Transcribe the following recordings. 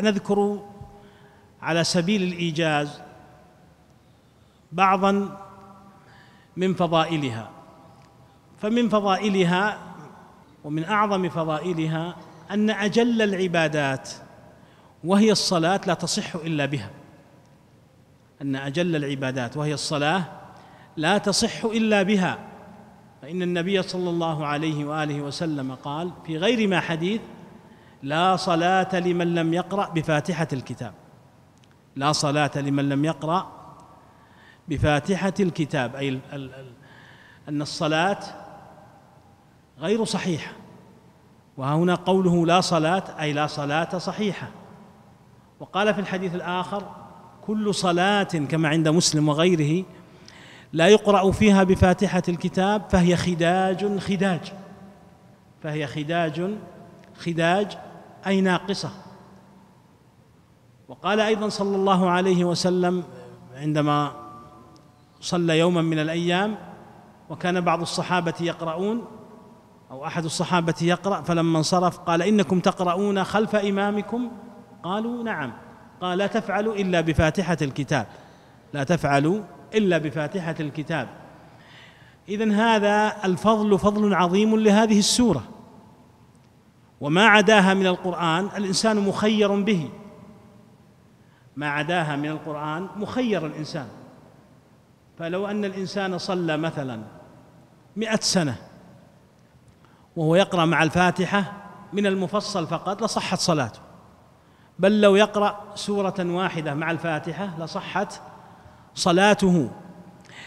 نذكر على سبيل الإيجاز بعضا من فضائلها فمن فضائلها ومن أعظم فضائلها أن أجل العبادات وهي الصلاة لا تصح إلا بها. أن أجل العبادات وهي الصلاة لا تصح إلا بها. فإن النبي صلى الله عليه وآله وسلم قال في غير ما حديث لا صلاة لمن لم يقرأ بفاتحة الكتاب. لا صلاة لمن لم يقرأ بفاتحة الكتاب. أي أن الصلاة غير صحيحة. وهنا قوله لا صلاة أي لا صلاة صحيحة. وقال في الحديث الآخر كل صلاة كما عند مسلم وغيره لا يقرأ فيها بفاتحة الكتاب فهي خداج خداج. فهي خداج خداج أي ناقصة. وقال أيضا صلى الله عليه وسلم عندما صلى يوما من الأيام وكان بعض الصحابة يقرؤون أو أحد الصحابة يقرأ فلما انصرف قال إنكم تقرؤون خلف إمامكم؟ قالوا نعم. قال لا تفعلوا إلا بفاتحة الكتاب. لا تفعلوا إلا بفاتحة الكتاب. اذا هذا الفضل فضل عظيم لهذه السورة. وما عداها من القرآن الإنسان مخير به. ما عداها من القرآن مخير الإنسان. فلو أن الإنسان صلى مثلا مئة سنة وهو يقرأ مع الفاتحة من المفصل فقط لصحت صلاته. بل لو يقرأ سورة واحدة مع الفاتحة لصحت صلاته.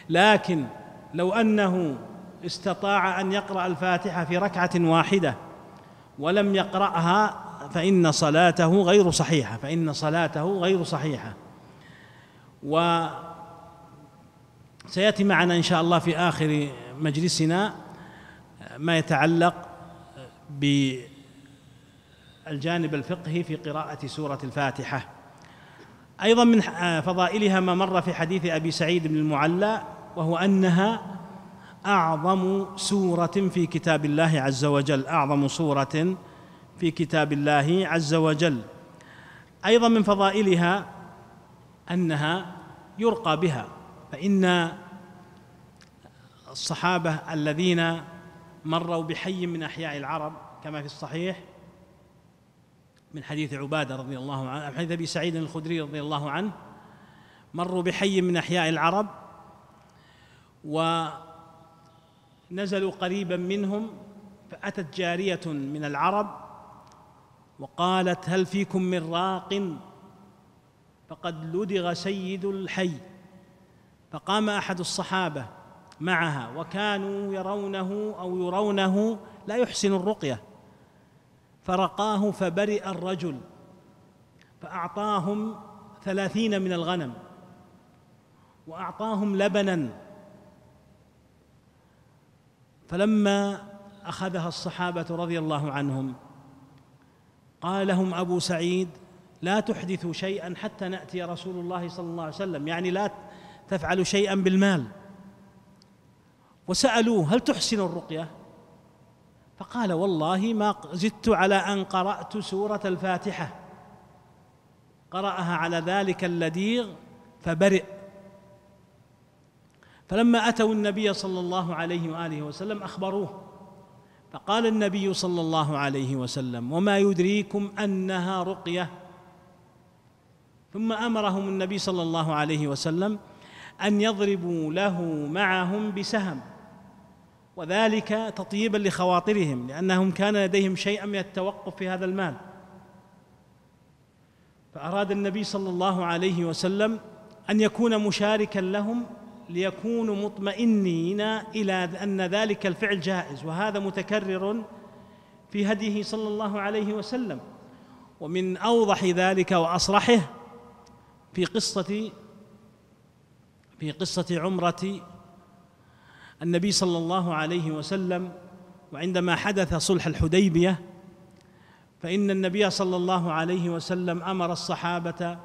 لكن لو أنه استطاع أن يقرأ الفاتحة في ركعة واحدة ولم يقرأها فإن صلاته غير صحيحة فإن صلاته غير صحيحة. و سيأتي معنا إن شاء الله في آخر مجلسنا ما يتعلق بالجانب الفقهي في قراءة سورة الفاتحة. أيضا من فضائلها ما مر في حديث أبي سعيد بن المعلى وهو أنها أعظم سورة في كتاب الله عز وجل. أعظم سورة في كتاب الله عز وجل. أيضا من فضائلها أنها يرقى بها فإن الصحابة الذين مروا بحي من أحياء العرب كما في الصحيح من حديث عبادة رضي الله عنه حديث أبي سعيد الخدري رضي الله عنه مروا بحي من أحياء العرب ونزلوا قريبا منهم فأتت جارية من العرب وقالت هل فيكم من راق؟ فقد لدغ سيد الحي فقام أحد الصحابة معها وكانوا يرونه أو يرونه لا يحسن الرقية. فرقاه فبرئ الرجل فأعطاهم ثلاثين من الغنم وأعطاهم لبنا فلما أخذها الصحابة رضي الله عنهم قال لهم أبو سعيد لا تحدثوا شيئا حتى نأتي رسول الله صلى الله عليه وسلم. يعني لا تفعلوا شيئا بالمال. وسألوه هل تحسن الرقية؟ فقال والله ما زدت على أن قرأت سورة الفاتحة. قرأها على ذلك اللديغ فبرئ. فلما أتوا النبي صلى الله عليه وآله وسلم أخبروه. فقال النبي صلى الله عليه وسلم وما يدريكم أنها رقية؟ ثم أمرهم النبي صلى الله عليه وسلم أن يضربوا له معهم بسهم وذلك تطيبا لخواطرهم لأنهم كان لديهم شيئا من التوقف في هذا المال. فأراد النبي صلى الله عليه وسلم أن يكون مشاركا لهم ليكونوا مطمئنين إلى أن ذلك الفعل جائز وهذا متكرر في هديه صلى الله عليه وسلم. ومن أوضح ذلك وأصرحه في قصة في قصة عمرة النبي صلى الله عليه وسلم وعندما حدث صلح الحديبية فإن النبي صلى الله عليه وسلم أمر الصحابة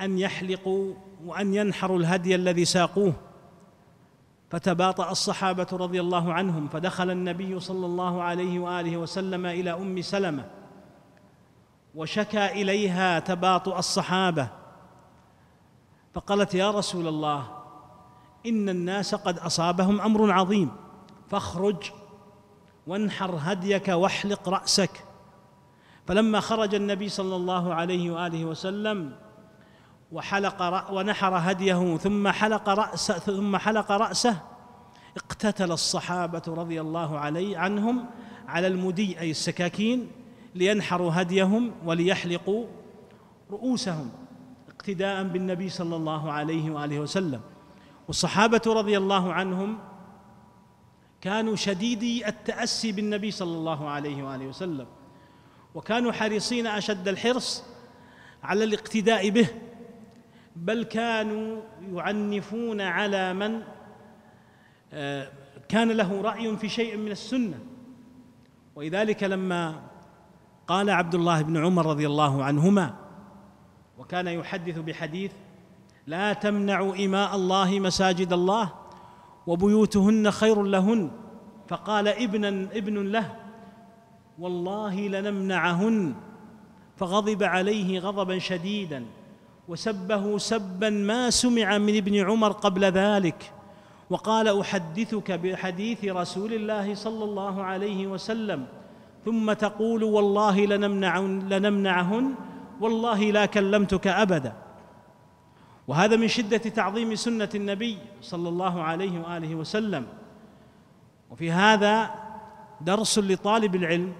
أن يحلقوا وأن ينحروا الهدي الذي ساقوه. فتباطأ الصحابة رضي الله عنهم فدخل النبي صلى الله عليه وآله وسلم إلى أم سلمة وشكى إليها تباطؤ الصحابة. فقالت يا رسول الله إن الناس قد أصابهم أمر عظيم فاخرج وانحر هديك واحلق رأسك. فلما خرج النبي صلى الله عليه وآله وسلم وحلق ونحر هديه ثم حلق رأسه ثم حلق رأسه. اقتتل الصحابة رضي الله عليه عنهم على المدي أي السكاكين لينحروا هديهم وليحلقوا رؤوسهم اقتداء بالنبي صلى الله عليه وآله وسلم. والصحابة رضي الله عنهم كانوا شديدي التأسي بالنبي صلى الله عليه وآله وسلم وكانوا حريصين أشد الحرص على الاقتداء به. بل كانوا يعنفون على من؟ آه، كان له رأي في شيء من السنة. ولذلك لما قال عبد الله بن عمر رضي الله عنهما وكان يحدث بحديث لا تمنعوا إماء الله مساجد الله وبيوتهن خير لهن. فقال ابنا ابن له والله لنمنعهن. فغضب عليه غضبا شديدا. وسبه سبا ما سمع من ابن عمر قبل ذلك. وقال أحدثك بحديث رسول الله صلى الله عليه وسلم ثم تقول والله لنمنع لنمنعهن والله لا كلمتك أبدا. وهذا من شدة تعظيم سنة النبي صلى الله عليه وآله وسلم. وفي هذا درس لطالب العلم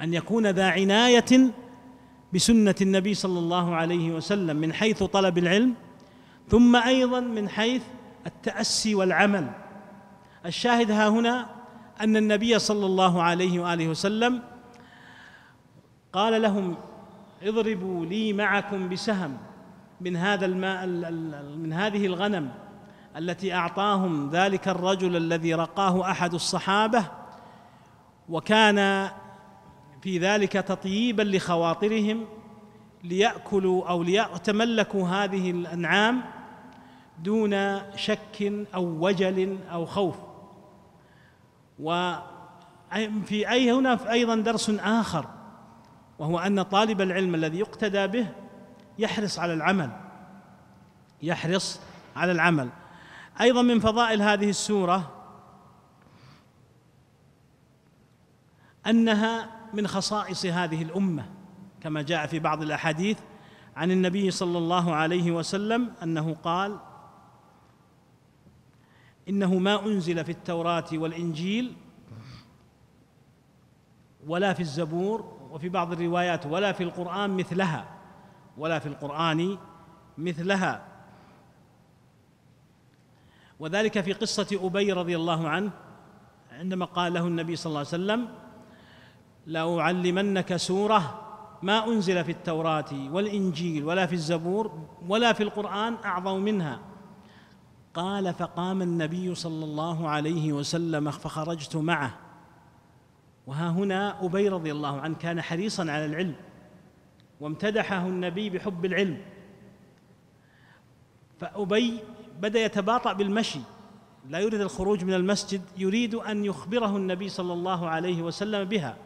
أن يكون ذا عناية بسنة النبي صلى الله عليه وسلم من حيث طلب العلم ثم أيضا من حيث التأسي والعمل. الشاهد ها هنا أن النبي صلى الله عليه وآله وسلم قال لهم اضربوا لي معكم بسهم من هذا الماء من هذه الغنم التي أعطاهم ذلك الرجل الذي رقاه أحد الصحابة وكان في ذلك تطييبا لخواطرهم ليأكلوا أو ليتملكوا هذه الأنعام دون شك أو وجل أو خوف. وفي أي هنا أيضا درس آخر وهو أن طالب العلم الذي يقتدى به يحرص على العمل يحرص على العمل. أيضا من فضائل هذه السورة أنها من خصائص هذه الأمة كما جاء في بعض الأحاديث عن النبي صلى الله عليه وسلم أنه قال إنه ما أنزل في التوراة والإنجيل ولا في الزبور وفي بعض الروايات ولا في القرآن مثلها ولا في القرآن مثلها. وذلك في قصة أبي رضي الله عنه عندما قال له النبي صلى الله عليه وسلم لأعلمنك سورة ما أنزل في التوراة والإنجيل ولا في الزبور ولا في القرآن أعظم منها. قال فقام النبي صلى الله عليه وسلم فخرجت معه. وها هنا أبي رضي الله عنه كان حريصا على العلم وامتدحه النبي بحب العلم. فأبي بدأ يتباطأ بالمشي لا يريد الخروج من المسجد يريد أن يخبره النبي صلى الله عليه وسلم بها.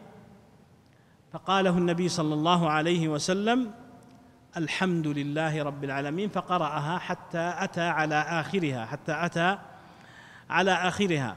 فقاله النبي صلى الله عليه وسلم الحمد لله رب العالمين. فقرأها حتى أتى على آخرها حتى أتى على آخرها.